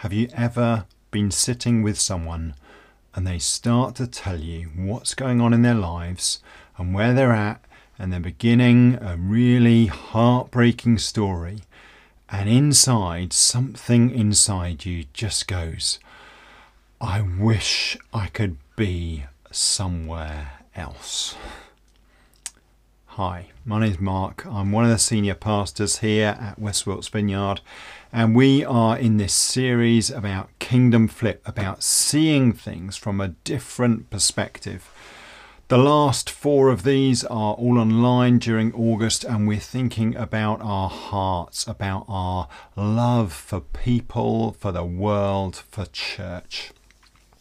Have you ever been sitting with someone and they start to tell you what's going on in their lives and where they're at, and they're beginning a really heartbreaking story, and inside, something inside you just goes, I wish I could be somewhere else. Hi, my name is Mark. I'm one of the senior pastors here at West Wilts Vineyard, and we are in this series about Kingdom Flip, about seeing things from a different perspective. The last four of these are all online during August, and we're thinking about our hearts, about our love for people, for the world, for church.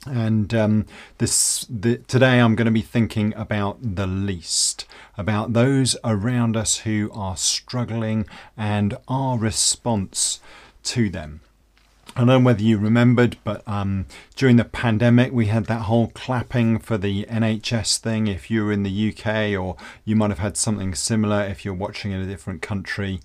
And um, this the, today, I'm going to be thinking about the least, about those around us who are struggling, and our response to them. I don't know whether you remembered, but um, during the pandemic, we had that whole clapping for the NHS thing. If you were in the UK, or you might have had something similar if you're watching in a different country.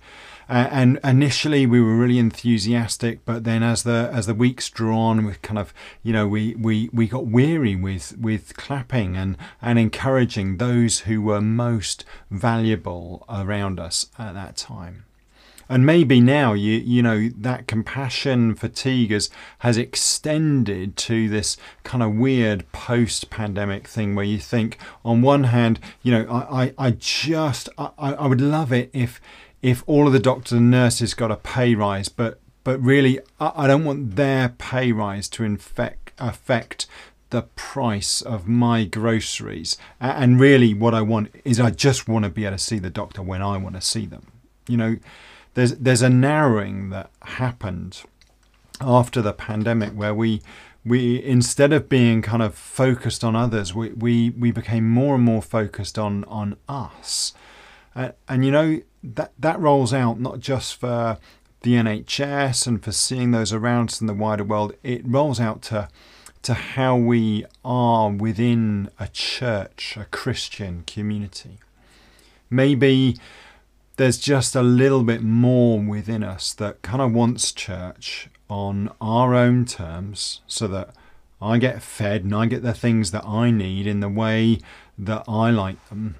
Uh, and initially, we were really enthusiastic, but then as the as the weeks drew on, we kind of you know we we we got weary with with clapping and and encouraging those who were most valuable around us at that time and maybe now you you know that compassion fatigue has has extended to this kind of weird post pandemic thing where you think on one hand you know I, I, I just I, I would love it if if all of the doctors and nurses got a pay rise but but really I, I don't want their pay rise to infect affect the price of my groceries. And really what I want is I just want to be able to see the doctor when I want to see them you know there's there's a narrowing that happened after the pandemic where we we instead of being kind of focused on others we we, we became more and more focused on on us. Uh, and you know that that rolls out not just for the NHS and for seeing those around us in the wider world it rolls out to to how we are within a church a Christian community. Maybe there's just a little bit more within us that kind of wants church on our own terms so that I get fed and I get the things that I need in the way that I like them.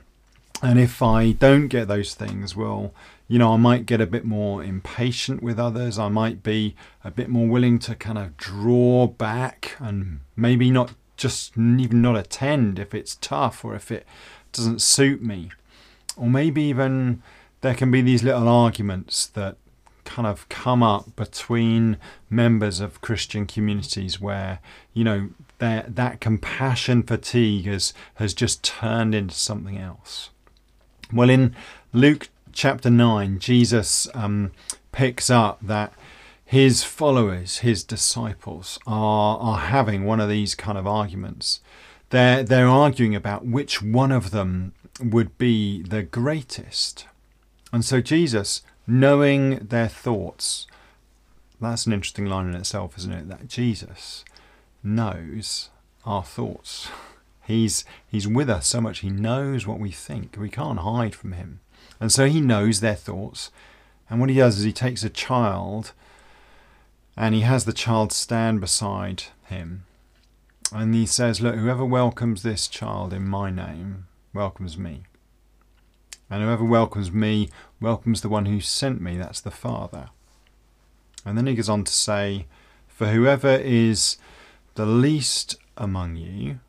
And if I don't get those things, well, you know, I might get a bit more impatient with others. I might be a bit more willing to kind of draw back and maybe not just even not attend if it's tough or if it doesn't suit me. Or maybe even there can be these little arguments that kind of come up between members of Christian communities where, you know, that that compassion fatigue has, has just turned into something else. Well, in Luke chapter 9, Jesus um, picks up that his followers, his disciples, are, are having one of these kind of arguments. They're, they're arguing about which one of them would be the greatest. And so Jesus, knowing their thoughts, that's an interesting line in itself, isn't it? That Jesus knows our thoughts. He's he's with us so much he knows what we think. We can't hide from him. And so he knows their thoughts. And what he does is he takes a child and he has the child stand beside him. And he says, Look, whoever welcomes this child in my name welcomes me. And whoever welcomes me welcomes the one who sent me, that's the Father. And then he goes on to say, For whoever is the least among you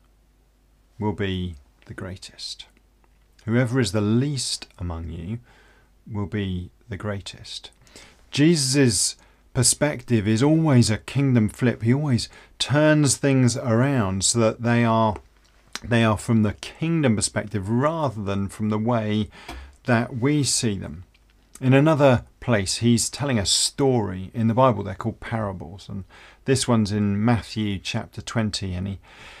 will be the greatest. Whoever is the least among you will be the greatest. Jesus' perspective is always a kingdom flip. He always turns things around so that they are they are from the kingdom perspective rather than from the way that we see them. In another place, he's telling a story in the Bible. They're called parables. And this one's in Matthew chapter 20. And he,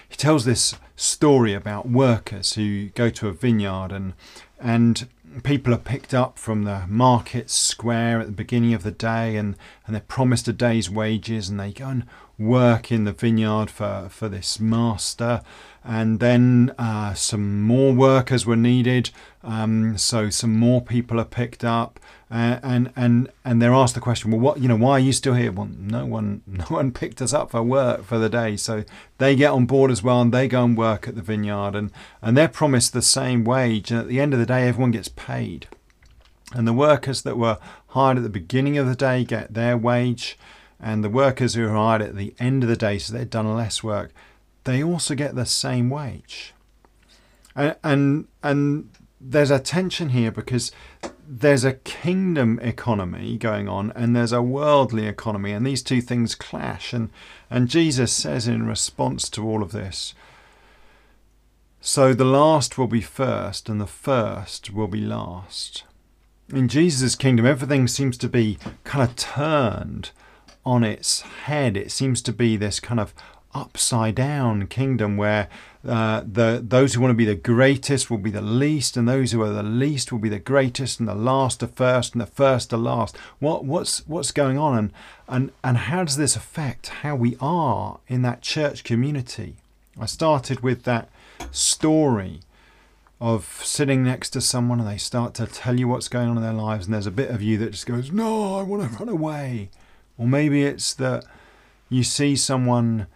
he tells this story about workers who go to a vineyard and, and people are picked up from the market square at the beginning of the day and, and they're promised a day's wages and they go and work in the vineyard for, for this master and then uh, some more workers were needed. Um, so some more people are picked up, uh, and and and they're asked the question, well, what you know, why are you still here? Well, no one no one picked us up for work for the day, so they get on board as well, and they go and work at the vineyard, and and they're promised the same wage, and at the end of the day, everyone gets paid, and the workers that were hired at the beginning of the day get their wage, and the workers who are hired at the end of the day, so they've done less work, they also get the same wage. And, and, and there's a tension here because there's a kingdom economy going on and there's a worldly economy, and these two things clash. And, and Jesus says in response to all of this, so the last will be first, and the first will be last. In Jesus' kingdom, everything seems to be kind of turned on its head. It seems to be this kind of upside down kingdom where uh, the those who want to be the greatest will be the least, and those who are the least will be the greatest, and the last are first, and the first are last. What what's what's going on, and and and how does this affect how we are in that church community? I started with that story of sitting next to someone and they start to tell you what's going on in their lives, and there's a bit of you that just goes, "No, I want to run away," or maybe it's that you see someone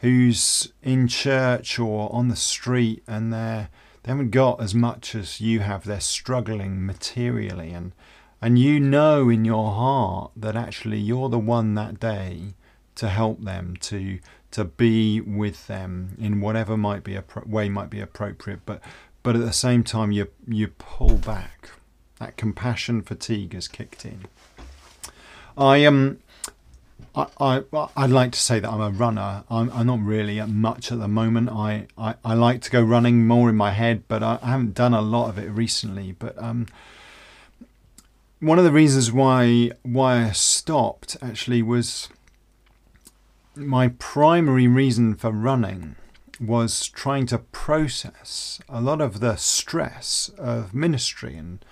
who's in church or on the street and they're they haven't got as much as you have. They're struggling materially and and you know in your heart that actually you're the one that day to help them to to be with them in whatever might be a way might be appropriate but but at the same time you you pull back. That compassion fatigue has kicked in. I am um, I, I, would like to say that I'm a runner. I'm, I'm not really much at the moment. I, I, I, like to go running more in my head, but I, I haven't done a lot of it recently. But um, one of the reasons why why I stopped actually was my primary reason for running was trying to process a lot of the stress of ministry and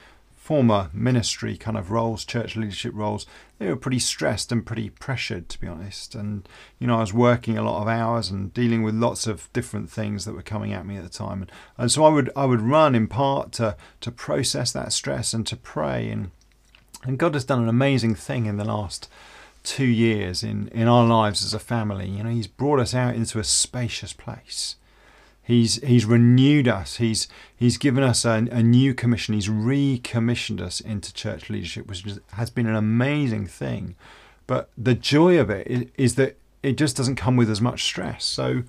former ministry kind of roles, church leadership roles, they were pretty stressed and pretty pressured, to be honest. And, you know, I was working a lot of hours and dealing with lots of different things that were coming at me at the time. And, and so I would, I would run in part to, to process that stress and to pray. And, and God has done an amazing thing in the last two years in, in our lives as a family. You know, He's brought us out into a spacious place He's he's renewed us. He's he's given us a, a, new commission. He's recommissioned us into church leadership, which has been an amazing thing. But the joy of it is, is that it just doesn't come with as much stress. So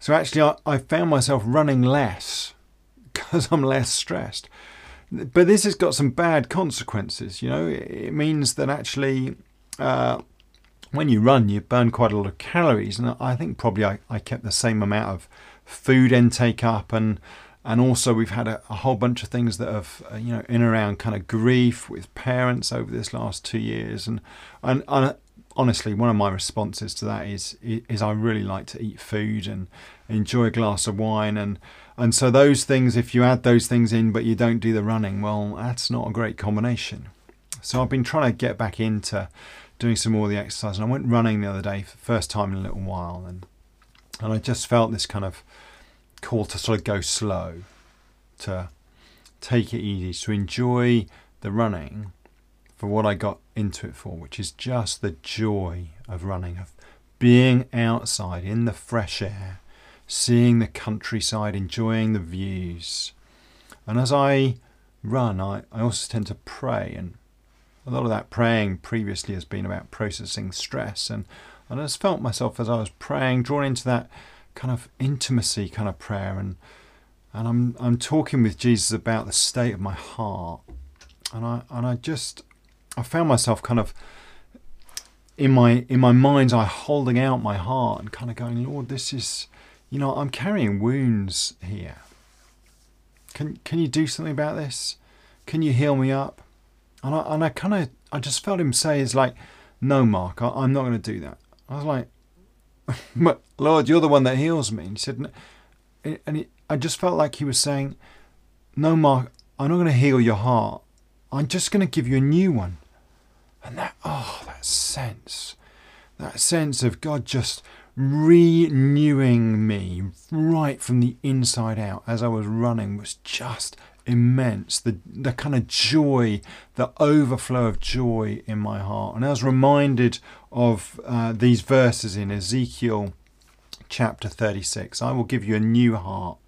so actually, I, I found myself running less because I'm less stressed. But this has got some bad consequences. You know, it means that actually. Uh, when you run, you burn quite a lot of calories, and I think probably I, I kept the same amount of food intake up and and also we've had a, a, whole bunch of things that have uh, you know in around kind of grief with parents over this last two years. And and, and honestly one of my responses to that is is I really like to eat food and enjoy a glass of wine. And and so those things if you add those things in but you don't do the running well that's not a great combination. So I've been trying to get back into doing some more of the exercise and I went running the other day for the first time in a little while. And and I just felt this kind of call to sort of go slow, to take it easy, to enjoy the running for what I got into it for, which is just the joy of running, of being outside in the fresh air, seeing the countryside, enjoying the views. And as I run, I, I also tend to pray, and a lot of that praying previously has been about processing stress. And, and I just felt myself as I was praying, drawn into that kind of intimacy kind of prayer. And and I'm I'm talking with Jesus about the state of my heart. And I and I just I found myself kind of in my in my mind's eye holding out my heart and kind of going Lord this is you know I'm carrying wounds here. Can can you do something about this? Can you heal me up? And I and I kind of I just felt him say is like no Mark I, I'm not going to do that I was like but Lord, you're the one that heals me. And he said, and he, I just felt like he was saying, No, Mark, I'm not going to heal your heart. I'm just going to give you a new one. And that, oh, that sense, that sense of God just renewing me right from the inside out as I was running was just immense. The, the kind of joy, the overflow of joy in my heart. And I was reminded of uh, these verses in Ezekiel chapter 36 I will give you a new heart,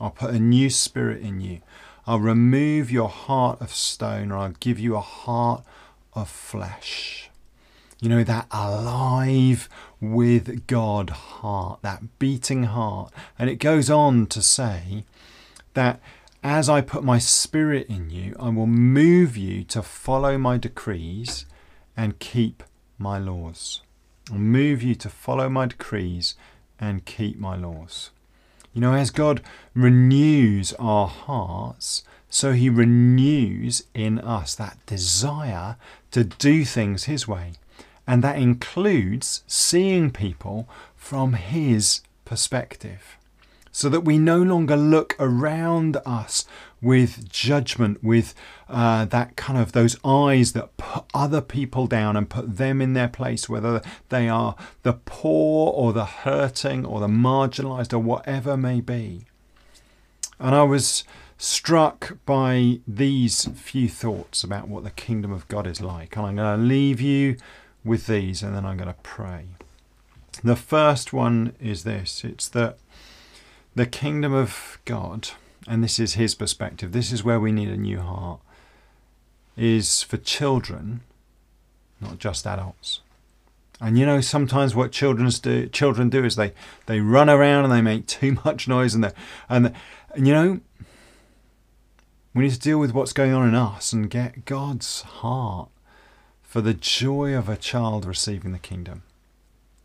I'll put a new spirit in you. I'll remove your heart of stone, or I'll give you a heart of flesh. You know, that alive with God heart, that beating heart. And it goes on to say that as I put my spirit in you, I will move you to follow my decrees and keep my laws. I'll move you to follow my decrees and keep my laws. You know, as God renews our hearts, so He renews in us that desire to do things His way. And that includes seeing people from His perspective. So that we no longer look around us with judgment, with uh, that kind of those eyes that put other people down and put them in their place, whether they are the poor or the hurting or the marginalized or whatever may be. And I was struck by these few thoughts about what the kingdom of God is like. And I'm going to leave you with these and then I'm going to pray. The first one is this it's that the kingdom of God and this is his perspective, this is where we need a new heart, is for children, not just adults. And you know, sometimes what children do, children do is they, they run around and they make too much noise, and and and you know, we need to deal with what's going on in us and get God's heart for the joy of a child receiving the kingdom.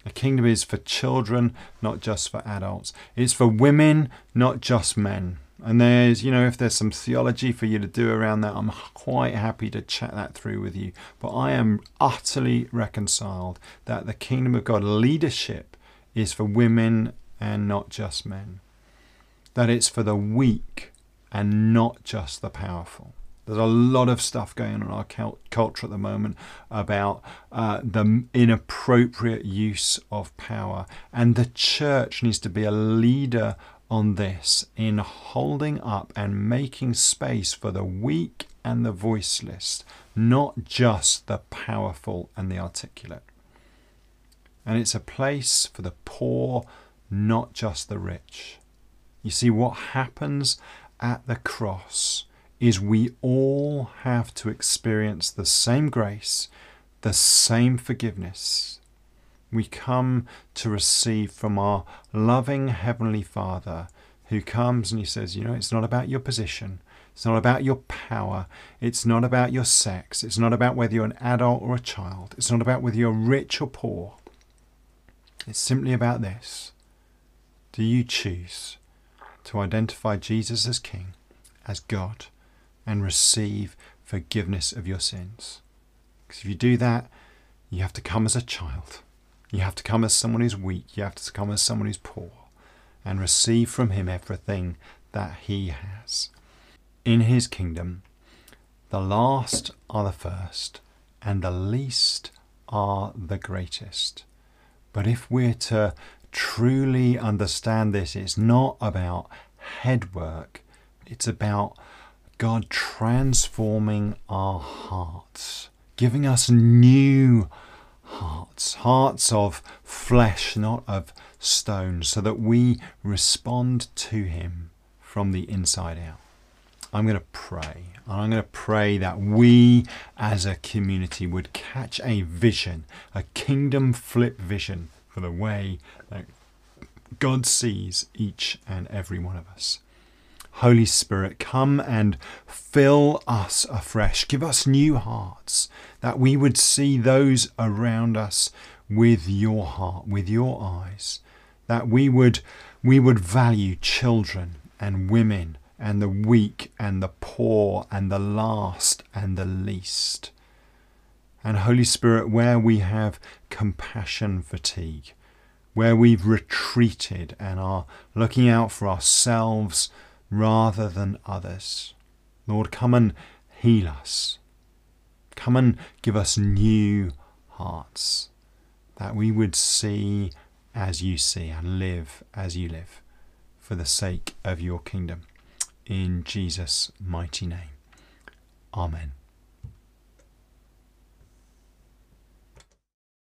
The kingdom is for children, not just for adults. It's for women, not just men. And there's, you know, if there's some theology for you to do around that, I'm quite happy to chat that through with you. But I am utterly reconciled that the kingdom of God leadership is for women and not just men. That it's for the weak and not just the powerful. There's a lot of stuff going on in our culture at the moment about uh, the inappropriate use of power, and the church needs to be a leader on this in holding up and making space for the weak and the voiceless, not just the powerful and the articulate. And it's a place for the poor, not just the rich. You see, what happens at the cross is we all have to experience the same grace, the same forgiveness, we come to receive from our loving Heavenly Father who comes and he says, You know, it's not about your position. It's not about your power. It's not about your sex. It's not about whether you're an adult or a child. It's not about whether you're rich or poor. It's simply about this. Do you choose to identify Jesus as King, as God, and receive forgiveness of your sins? Because if you do that, you have to come as a child. You have to come as someone who's weak. You have to come as someone who's poor and receive from him everything that he has. In his kingdom, the last are the first, and the least are the greatest. But if we're to truly understand this, it's not about head work, it's about God transforming our hearts, giving us new hearts, hearts of flesh, not of stone, so that we respond to Him from the inside out. I'm going to pray. And I'm going to pray that we as a community would catch a vision, a kingdom flip vision for the way that God sees each and every one of us. Holy Spirit, come and fill us afresh. Give us new hearts, that we would see those around us with your heart, with your eyes, that we would, we would value children and women and the weak and the poor and the last and the least. And Holy Spirit, where we have compassion fatigue, where we've retreated and are looking out for ourselves rather than others. Lord, come and heal us. Come and give us new hearts, that we would see as you see and live as you live for the sake of your kingdom. In Jesus' mighty name. Amen.